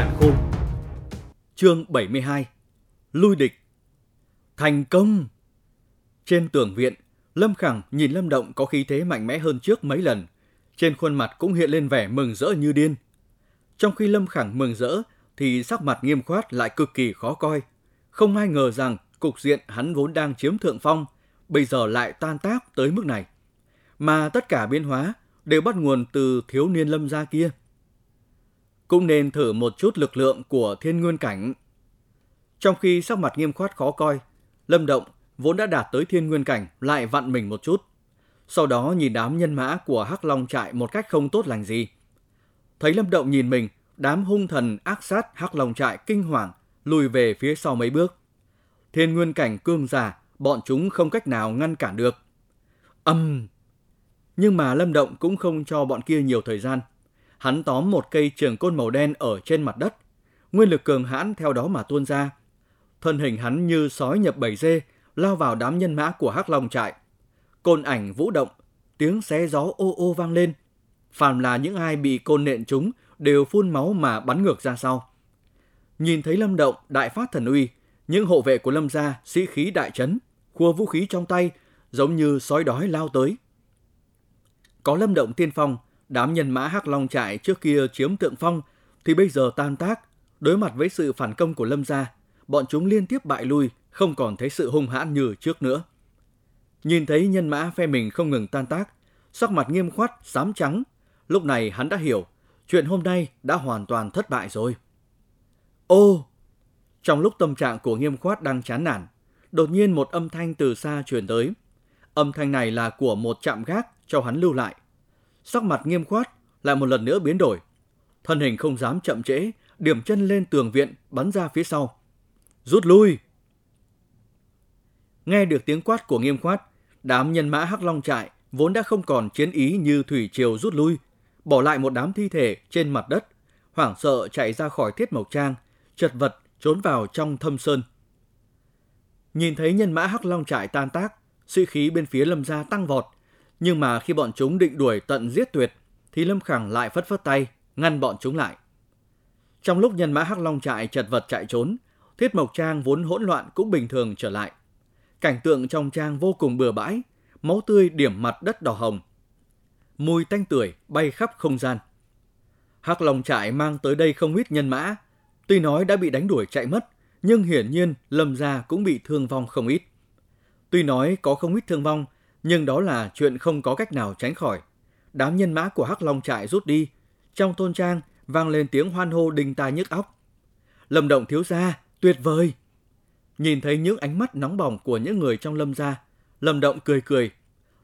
càn khôn. Chương 72 Lui địch Thành công! Trên tường viện, Lâm Khẳng nhìn Lâm Động có khí thế mạnh mẽ hơn trước mấy lần. Trên khuôn mặt cũng hiện lên vẻ mừng rỡ như điên. Trong khi Lâm Khẳng mừng rỡ, thì sắc mặt nghiêm khoát lại cực kỳ khó coi. Không ai ngờ rằng cục diện hắn vốn đang chiếm thượng phong, bây giờ lại tan tác tới mức này. Mà tất cả biến hóa đều bắt nguồn từ thiếu niên lâm gia kia. Cũng nên thử một chút lực lượng của thiên nguyên cảnh. Trong khi sắc mặt nghiêm khoát khó coi, Lâm Động vốn đã đạt tới thiên nguyên cảnh lại vặn mình một chút. Sau đó nhìn đám nhân mã của Hắc Long trại một cách không tốt lành gì. Thấy Lâm Động nhìn mình, đám hung thần ác sát Hắc Long trại kinh hoàng, lùi về phía sau mấy bước. Thiên nguyên cảnh cương giả, bọn chúng không cách nào ngăn cản được. Âm! Nhưng mà Lâm Động cũng không cho bọn kia nhiều thời gian. Hắn tóm một cây trường côn màu đen ở trên mặt đất. Nguyên lực cường hãn theo đó mà tuôn ra. Thân hình hắn như sói nhập bầy dê, lao vào đám nhân mã của Hắc Long trại. Côn ảnh vũ động, tiếng xé gió ô ô vang lên. Phàm là những ai bị côn nện chúng đều phun máu mà bắn ngược ra sau. Nhìn thấy Lâm Động đại phát thần uy, những hộ vệ của Lâm gia sĩ khí đại chấn, khua vũ khí trong tay, giống như sói đói lao tới. Có Lâm Động tiên phong, đám nhân mã Hắc Long trại trước kia chiếm thượng phong thì bây giờ tan tác, đối mặt với sự phản công của Lâm gia, bọn chúng liên tiếp bại lui, không còn thấy sự hung hãn như trước nữa. Nhìn thấy nhân mã phe mình không ngừng tan tác, sắc mặt nghiêm khoát, xám trắng, lúc này hắn đã hiểu, chuyện hôm nay đã hoàn toàn thất bại rồi. Ô! Trong lúc tâm trạng của nghiêm khoát đang chán nản, đột nhiên một âm thanh từ xa truyền tới. Âm thanh này là của một trạm gác cho hắn lưu lại. Sắc mặt nghiêm khoát lại một lần nữa biến đổi. Thân hình không dám chậm trễ, điểm chân lên tường viện bắn ra phía sau. Rút lui! Nghe được tiếng quát của nghiêm khoát, đám nhân mã Hắc Long trại vốn đã không còn chiến ý như thủy triều rút lui, bỏ lại một đám thi thể trên mặt đất, hoảng sợ chạy ra khỏi thiết mộc trang, chật vật trốn vào trong thâm sơn. Nhìn thấy nhân mã Hắc Long trại tan tác, sĩ khí bên phía Lâm gia tăng vọt, nhưng mà khi bọn chúng định đuổi tận giết tuyệt, thì Lâm Khẳng lại phất phất tay, ngăn bọn chúng lại. Trong lúc nhân mã Hắc Long trại chật vật chạy trốn, Thiết Mộc Trang vốn hỗn loạn cũng bình thường trở lại. Cảnh tượng trong trang vô cùng bừa bãi, máu tươi điểm mặt đất đỏ hồng. Mùi tanh tưởi bay khắp không gian. Hắc Long trại mang tới đây không ít nhân mã, tuy nói đã bị đánh đuổi chạy mất, nhưng hiển nhiên Lâm gia cũng bị thương vong không ít. Tuy nói có không ít thương vong, nhưng đó là chuyện không có cách nào tránh khỏi. Đám nhân mã của Hắc Long trại rút đi, trong tôn trang vang lên tiếng hoan hô đình tai nhức óc. Lâm Động thiếu gia, tuyệt vời! Nhìn thấy những ánh mắt nóng bỏng của những người trong Lâm gia, Lâm Động cười cười.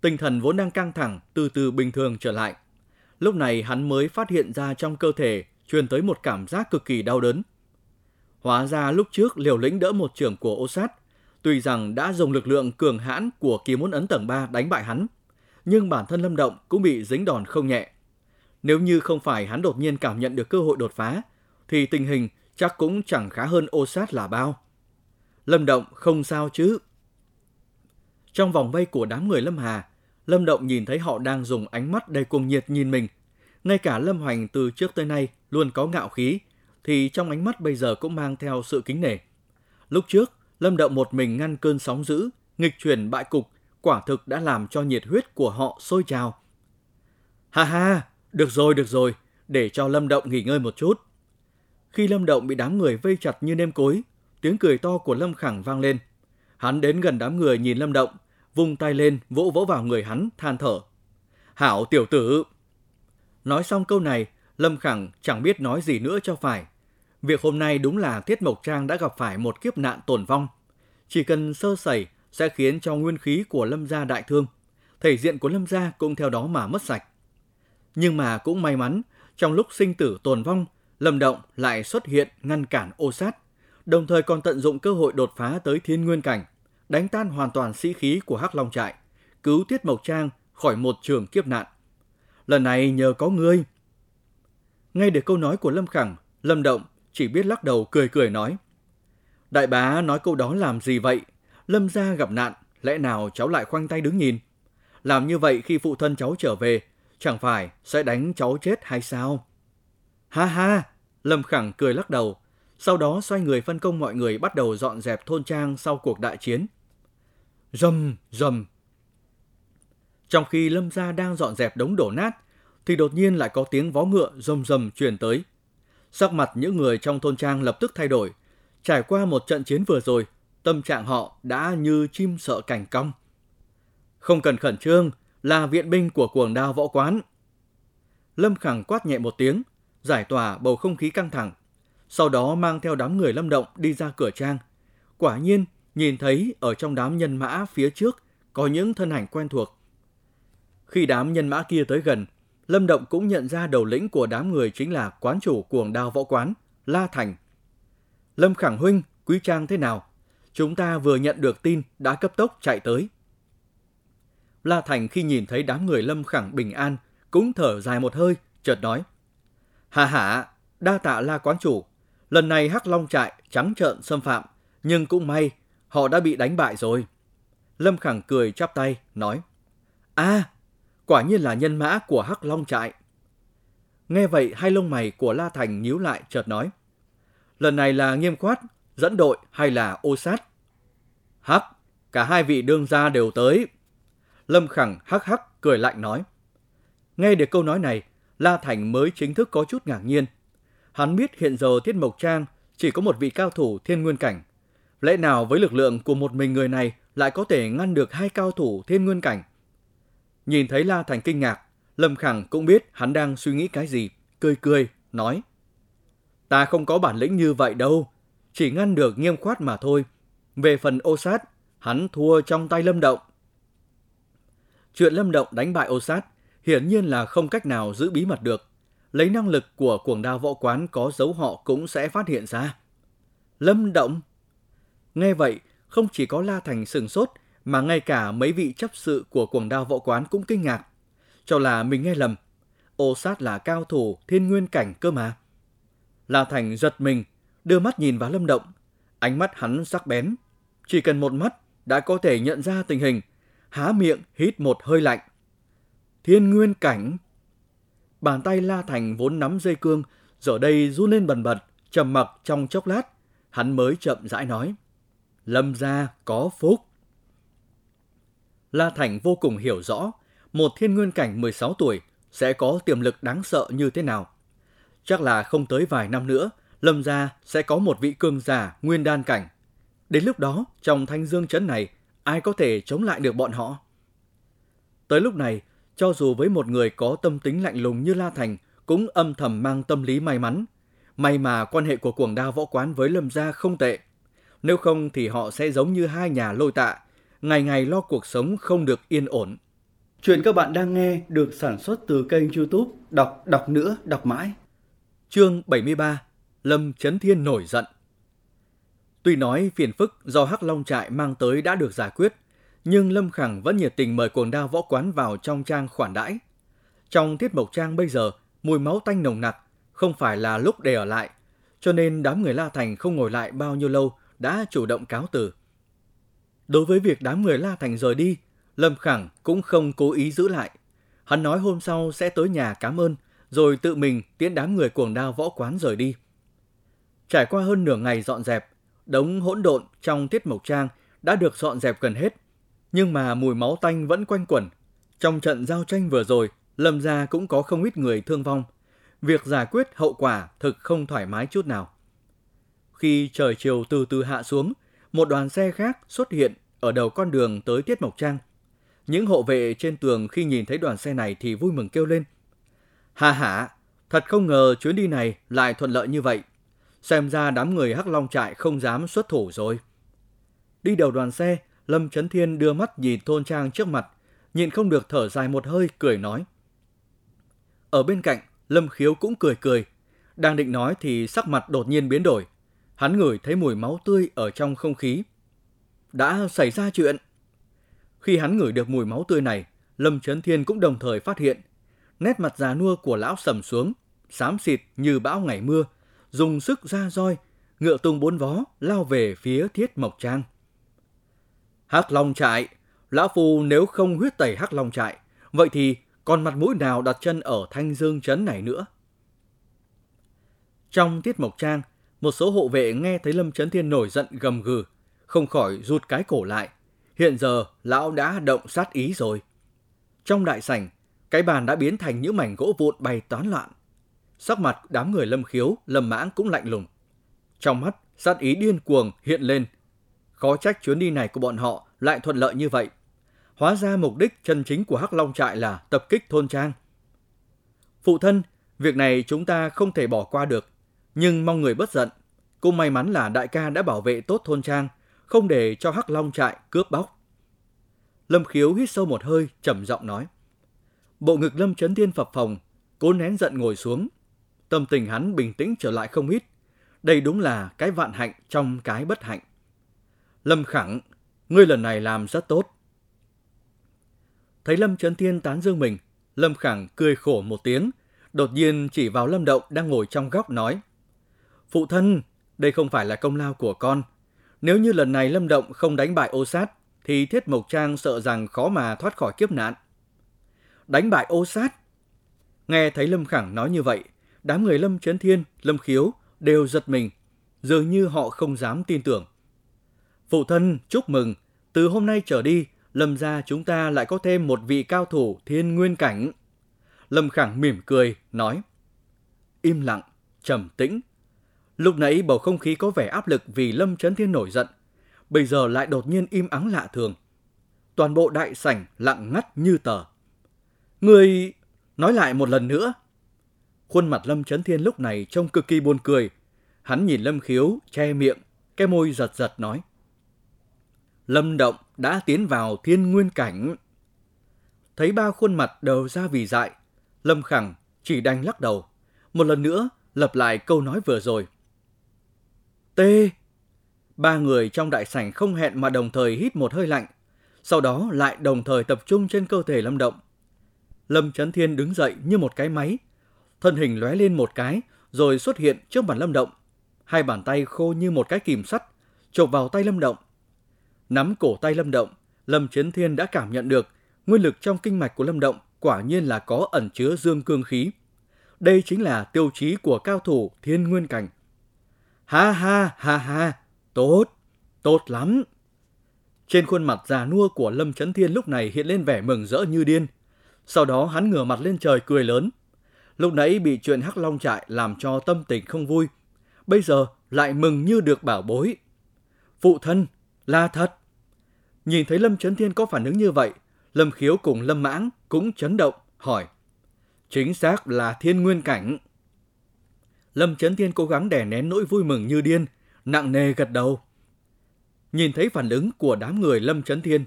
Tinh thần vốn đang căng thẳng từ từ bình thường trở lại. Lúc này hắn mới phát hiện ra trong cơ thể truyền tới một cảm giác cực kỳ đau đớn. Hóa ra lúc trước liều lĩnh đỡ một trưởng của ô sát, tuy rằng đã dùng lực lượng cường hãn của kỳ môn ấn tầng 3 đánh bại hắn, nhưng bản thân Lâm Động cũng bị dính đòn không nhẹ. Nếu như không phải hắn đột nhiên cảm nhận được cơ hội đột phá, thì tình hình chắc cũng chẳng khá hơn ô sát là bao. Lâm Động không sao chứ. Trong vòng vây của đám người Lâm Hà, Lâm Động nhìn thấy họ đang dùng ánh mắt đầy cuồng nhiệt nhìn mình. Ngay cả Lâm Hoành từ trước tới nay luôn có ngạo khí, thì trong ánh mắt bây giờ cũng mang theo sự kính nể. Lúc trước, Lâm Động một mình ngăn cơn sóng dữ, nghịch chuyển bại cục, quả thực đã làm cho nhiệt huyết của họ sôi trào. Ha ha, được rồi, được rồi, để cho Lâm Động nghỉ ngơi một chút. Khi Lâm Động bị đám người vây chặt như nêm cối, tiếng cười to của Lâm Khẳng vang lên. Hắn đến gần đám người nhìn Lâm Động, vung tay lên vỗ vỗ vào người hắn, than thở. Hảo tiểu tử! Nói xong câu này, Lâm Khẳng chẳng biết nói gì nữa cho phải. Việc hôm nay đúng là Thiết Mộc Trang đã gặp phải một kiếp nạn tổn vong. Chỉ cần sơ sẩy sẽ khiến cho nguyên khí của Lâm gia đại thương. Thể diện của Lâm gia cũng theo đó mà mất sạch. Nhưng mà cũng may mắn, trong lúc sinh tử tồn vong, Lâm Động lại xuất hiện ngăn cản ô sát, đồng thời còn tận dụng cơ hội đột phá tới thiên nguyên cảnh, đánh tan hoàn toàn sĩ khí của Hắc Long trại, cứu Tiết Mộc Trang khỏi một trường kiếp nạn. Lần này nhờ có ngươi. Ngay được câu nói của Lâm Khẳng, Lâm Động chỉ biết lắc đầu cười cười nói. Đại bá nói câu đó làm gì vậy? Lâm gia gặp nạn, lẽ nào cháu lại khoanh tay đứng nhìn? Làm như vậy khi phụ thân cháu trở về, chẳng phải sẽ đánh cháu chết hay sao? Ha ha, Lâm Khẳng cười lắc đầu, sau đó xoay người phân công mọi người bắt đầu dọn dẹp thôn trang sau cuộc đại chiến. Rầm, rầm. Trong khi Lâm gia đang dọn dẹp đống đổ nát, thì đột nhiên lại có tiếng vó ngựa rầm rầm truyền tới. Sắc mặt những người trong thôn trang lập tức thay đổi. Trải qua một trận chiến vừa rồi, tâm trạng họ đã như chim sợ cảnh cong. Không cần khẩn trương, là viện binh của cuồng đao võ quán. Lâm Khẳng quát nhẹ một tiếng, giải tỏa bầu không khí căng thẳng. Sau đó mang theo đám người lâm động đi ra cửa trang. Quả nhiên, nhìn thấy ở trong đám nhân mã phía trước có những thân ảnh quen thuộc. Khi đám nhân mã kia tới gần, Lâm Động cũng nhận ra đầu lĩnh của đám người chính là quán chủ cuồng đao võ quán, La Thành. Lâm Khẳng Huynh, Quý Trang thế nào? Chúng ta vừa nhận được tin đã cấp tốc chạy tới. La Thành khi nhìn thấy đám người Lâm Khẳng bình an, cũng thở dài một hơi, chợt nói. Hà hả, đa tạ La Quán Chủ. Lần này Hắc Long trại trắng trợn xâm phạm, nhưng cũng may, họ đã bị đánh bại rồi. Lâm Khẳng cười chắp tay, nói. À, quả nhiên là nhân mã của Hắc Long trại. Nghe vậy, hai lông mày của La Thành nhíu lại chợt nói. Lần này là nghiêm quát, dẫn đội hay là ô sát? Hắc, cả hai vị đương gia đều tới. Lâm Khẳng hắc hắc cười lạnh nói. Nghe được câu nói này, La Thành mới chính thức có chút ngạc nhiên. Hắn biết hiện giờ Thiết Mộc Trang chỉ có một vị cao thủ thiên nguyên cảnh. Lẽ nào với lực lượng của một mình người này lại có thể ngăn được hai cao thủ thiên nguyên cảnh? Nhìn thấy La Thành kinh ngạc, Lâm Khẳng cũng biết hắn đang suy nghĩ cái gì, cười cười, nói. Ta không có bản lĩnh như vậy đâu, chỉ ngăn được nghiêm khoát mà thôi. Về phần ô sát, hắn thua trong tay Lâm Động. Chuyện Lâm Động đánh bại ô sát hiển nhiên là không cách nào giữ bí mật được. Lấy năng lực của cuồng đao võ quán có dấu họ cũng sẽ phát hiện ra. Lâm Động Nghe vậy, không chỉ có La Thành sừng sốt, mà ngay cả mấy vị chấp sự của cuồng đao võ quán cũng kinh ngạc. Cho là mình nghe lầm. Ô sát là cao thủ thiên nguyên cảnh cơ mà. La Thành giật mình, đưa mắt nhìn vào Lâm Động. Ánh mắt hắn sắc bén. Chỉ cần một mắt đã có thể nhận ra tình hình. Há miệng hít một hơi lạnh. Thiên nguyên cảnh. Bàn tay La Thành vốn nắm dây cương, giờ đây run lên bần bật, trầm mặc trong chốc lát. Hắn mới chậm rãi nói. Lâm gia có phúc. La Thành vô cùng hiểu rõ, một thiên nguyên cảnh 16 tuổi sẽ có tiềm lực đáng sợ như thế nào. Chắc là không tới vài năm nữa, Lâm gia sẽ có một vị cường giả nguyên đan cảnh. Đến lúc đó, trong thanh dương chấn này, ai có thể chống lại được bọn họ? Tới lúc này, cho dù với một người có tâm tính lạnh lùng như La Thành, cũng âm thầm mang tâm lý may mắn. May mà quan hệ của cuồng đao võ quán với Lâm gia không tệ. Nếu không thì họ sẽ giống như hai nhà lôi tạ, ngày ngày lo cuộc sống không được yên ổn. Chuyện các bạn đang nghe được sản xuất từ kênh youtube Đọc Đọc Nữa Đọc Mãi. Chương 73 Lâm Chấn Thiên nổi giận Tuy nói phiền phức do Hắc Long Trại mang tới đã được giải quyết, nhưng Lâm Khẳng vẫn nhiệt tình mời cuồng đao võ quán vào trong trang khoản đãi. Trong tiết mộc trang bây giờ, mùi máu tanh nồng nặc, không phải là lúc để ở lại, cho nên đám người La Thành không ngồi lại bao nhiêu lâu đã chủ động cáo từ. Đối với việc đám người La Thành rời đi, Lâm Khẳng cũng không cố ý giữ lại. Hắn nói hôm sau sẽ tới nhà cảm ơn, rồi tự mình tiễn đám người cuồng đao võ quán rời đi. Trải qua hơn nửa ngày dọn dẹp, đống hỗn độn trong tiết mộc trang đã được dọn dẹp gần hết. Nhưng mà mùi máu tanh vẫn quanh quẩn. Trong trận giao tranh vừa rồi, Lâm gia cũng có không ít người thương vong. Việc giải quyết hậu quả thực không thoải mái chút nào. Khi trời chiều từ từ hạ xuống, một đoàn xe khác xuất hiện ở đầu con đường tới Tiết Mộc Trang. Những hộ vệ trên tường khi nhìn thấy đoàn xe này thì vui mừng kêu lên. Hà hả, thật không ngờ chuyến đi này lại thuận lợi như vậy. Xem ra đám người Hắc Long trại không dám xuất thủ rồi. Đi đầu đoàn xe, Lâm Trấn Thiên đưa mắt nhìn thôn trang trước mặt, nhịn không được thở dài một hơi, cười nói. Ở bên cạnh, Lâm Khiếu cũng cười cười. Đang định nói thì sắc mặt đột nhiên biến đổi. Hắn ngửi thấy mùi máu tươi ở trong không khí. Đã xảy ra chuyện. Khi hắn ngửi được mùi máu tươi này, Lâm Trấn Thiên cũng đồng thời phát hiện. Nét mặt già nua của lão sầm xuống, xám xịt như bão ngày mưa, dùng sức ra roi, ngựa tung bốn vó, lao về phía thiết mộc trang. Hắc Long trại, lão phu nếu không huyết tẩy Hắc Long trại, vậy thì còn mặt mũi nào đặt chân ở Thanh Dương trấn này nữa? Trong tiết mộc trang, một số hộ vệ nghe thấy Lâm Trấn Thiên nổi giận gầm gừ, không khỏi rụt cái cổ lại. Hiện giờ, lão đã động sát ý rồi. Trong đại sảnh, cái bàn đã biến thành những mảnh gỗ vụn bay toán loạn. Sắc mặt đám người lâm khiếu, lâm mãng cũng lạnh lùng. Trong mắt, sát ý điên cuồng hiện lên. Khó trách chuyến đi này của bọn họ lại thuận lợi như vậy. Hóa ra mục đích chân chính của Hắc Long Trại là tập kích thôn trang. Phụ thân, việc này chúng ta không thể bỏ qua được. Nhưng mong người bất giận. Cũng may mắn là đại ca đã bảo vệ tốt thôn trang, không để cho Hắc Long Trại cướp bóc. Lâm Khiếu hít sâu một hơi, trầm giọng nói. Bộ ngực Lâm Trấn Thiên phập phồng, cố nén giận ngồi xuống. Tâm tình hắn bình tĩnh trở lại không ít. Đây đúng là cái vạn hạnh trong cái bất hạnh. Lâm Khẳng, ngươi lần này làm rất tốt. Thấy Lâm Trấn Thiên tán dương mình, Lâm Khẳng cười khổ một tiếng, đột nhiên chỉ vào Lâm Động đang ngồi trong góc nói. Phụ thân, đây không phải là công lao của con. Nếu như lần này Lâm Động không đánh bại ô sát, thì Thiết Mộc Trang sợ rằng khó mà thoát khỏi kiếp nạn. Đánh bại ô sát? Nghe thấy Lâm Khẳng nói như vậy, đám người Lâm Trấn Thiên, Lâm Khiếu đều giật mình, dường như họ không dám tin tưởng. Phụ thân, chúc mừng, từ hôm nay trở đi, Lâm gia chúng ta lại có thêm một vị cao thủ thiên nguyên cảnh. Lâm Khẳng mỉm cười, nói. Im lặng, trầm tĩnh. Lúc nãy bầu không khí có vẻ áp lực vì Lâm Trấn Thiên nổi giận. Bây giờ lại đột nhiên im ắng lạ thường. Toàn bộ đại sảnh lặng ngắt như tờ. Người... Nói lại một lần nữa. Khuôn mặt Lâm Trấn Thiên lúc này trông cực kỳ buồn cười. Hắn nhìn Lâm Khiếu, che miệng, cái môi giật giật nói. Lâm Động đã tiến vào thiên nguyên cảnh. Thấy ba khuôn mặt đều ra vì dại, Lâm Khẳng chỉ đành lắc đầu. Một lần nữa, lặp lại câu nói vừa rồi. T. Ba người trong đại sảnh không hẹn mà đồng thời hít một hơi lạnh, sau đó lại đồng thời tập trung trên cơ thể Lâm Động. Lâm Trấn Thiên đứng dậy như một cái máy, thân hình lóe lên một cái, rồi xuất hiện trước mặt Lâm Động. Hai bàn tay khô như một cái kìm sắt, chộp vào tay Lâm Động. Nắm cổ tay Lâm Động, Lâm Trấn Thiên đã cảm nhận được nguyên lực trong kinh mạch của Lâm Động quả nhiên là có ẩn chứa dương cương khí. Đây chính là tiêu chí của cao thủ thiên nguyên cảnh. Ha ha ha ha, tốt, tốt lắm. Trên khuôn mặt già nua của Lâm Trấn Thiên lúc này hiện lên vẻ mừng rỡ như điên. Sau đó hắn ngửa mặt lên trời cười lớn. Lúc nãy bị chuyện Hắc Long trại làm cho tâm tình không vui. Bây giờ lại mừng như được bảo bối. Phụ thân, là thật. Nhìn thấy Lâm Trấn Thiên có phản ứng như vậy, Lâm Khiếu cùng Lâm Mãng cũng chấn động, hỏi. Chính xác là thiên nguyên cảnh. Lâm Trấn Thiên cố gắng đè nén nỗi vui mừng như điên, nặng nề gật đầu. Nhìn thấy phản ứng của đám người Lâm Trấn Thiên,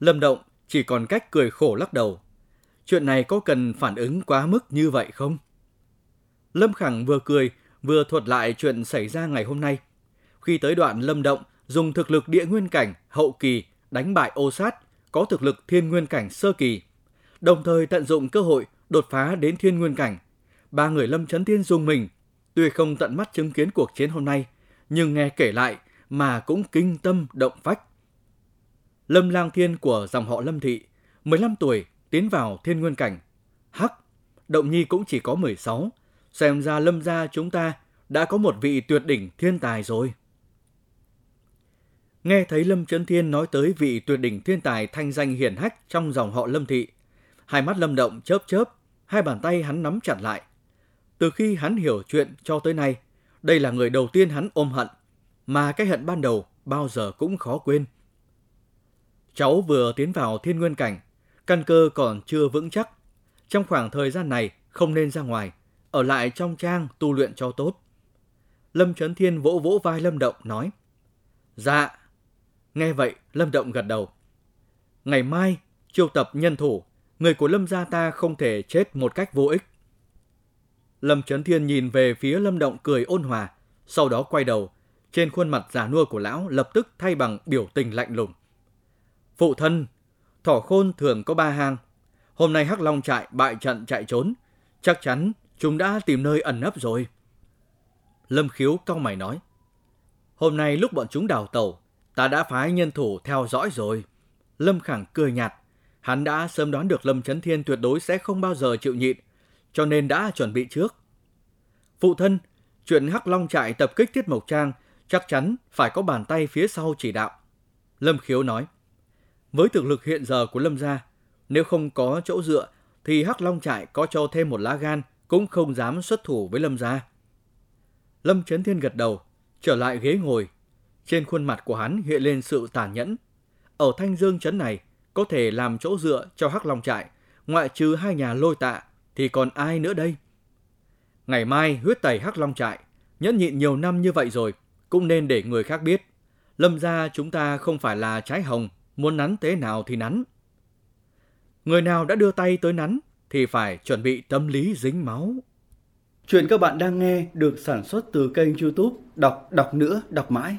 Lâm Động chỉ còn cách cười khổ lắc đầu. Chuyện này có cần phản ứng quá mức như vậy không? Lâm Khẳng vừa cười, vừa thuật lại chuyện xảy ra ngày hôm nay. Khi tới đoạn Lâm Động dùng thực lực địa nguyên cảnh hậu kỳ đánh bại ô sát, có thực lực thiên nguyên cảnh sơ kỳ, đồng thời tận dụng cơ hội đột phá đến thiên nguyên cảnh. Ba người Lâm Chấn Thiên dùng mình, tuy không tận mắt chứng kiến cuộc chiến hôm nay, nhưng nghe kể lại mà cũng kinh tâm động phách. Lâm Lang Thiên của dòng họ Lâm Thị, 15 tuổi, tiến vào thiên nguyên cảnh. Hắc, Động Nhi cũng chỉ có 16, xem ra Lâm gia chúng ta đã có một vị tuyệt đỉnh thiên tài rồi. Nghe thấy Lâm Trấn Thiên nói tới vị tuyệt đỉnh thiên tài thanh danh hiển hách trong dòng họ Lâm Thị, hai mắt Lâm Động chớp chớp, hai bàn tay hắn nắm chặt lại. Từ khi hắn hiểu chuyện cho tới nay, đây là người đầu tiên hắn ôm hận, mà cái hận ban đầu bao giờ cũng khó quên. Cháu vừa tiến vào thiên nguyên cảnh, căn cơ còn chưa vững chắc. Trong khoảng thời gian này không nên ra ngoài, ở lại trong trang tu luyện cho tốt. Lâm Trấn Thiên vỗ vỗ vai Lâm Động nói, Dạ, Nghe vậy, Lâm Động gật đầu. Ngày mai, triệu tập nhân thủ, người của Lâm gia ta không thể chết một cách vô ích. Lâm Trấn Thiên nhìn về phía Lâm Động cười ôn hòa, sau đó quay đầu, trên khuôn mặt già nua của lão lập tức thay bằng biểu tình lạnh lùng. Phụ thân, thỏ khôn thường có ba hang. Hôm nay Hắc Long trại bại trận chạy trốn, chắc chắn chúng đã tìm nơi ẩn nấp rồi. Lâm Khiếu cau mày nói. Hôm nay lúc bọn chúng đào tàu, Ta đã phái nhân thủ theo dõi rồi. Lâm Khẳng cười nhạt. Hắn đã sớm đoán được Lâm Trấn Thiên tuyệt đối sẽ không bao giờ chịu nhịn, cho nên đã chuẩn bị trước. Phụ thân, chuyện Hắc Long trại tập kích Tiết Mộc Trang chắc chắn phải có bàn tay phía sau chỉ đạo. Lâm Khiếu nói, với thực lực hiện giờ của Lâm gia, nếu không có chỗ dựa thì Hắc Long trại có cho thêm một lá gan cũng không dám xuất thủ với Lâm gia. Lâm Trấn Thiên gật đầu, trở lại ghế ngồi. Trên khuôn mặt của hắn hiện lên sự tàn nhẫn. Ở Thanh Dương trấn này, có thể làm chỗ dựa cho Hắc Long trại, ngoại trừ hai nhà lôi tạ, thì còn ai nữa đây? Ngày mai huyết tẩy Hắc Long trại, nhẫn nhịn nhiều năm như vậy rồi, cũng nên để người khác biết. Lâm gia chúng ta không phải là trái hồng, muốn nắn thế nào thì nắn. Người nào đã đưa tay tới nắn thì phải chuẩn bị tâm lý dính máu. Chuyện các bạn đang nghe được sản xuất từ kênh youtube Đọc Đọc Nữa, Đọc Mãi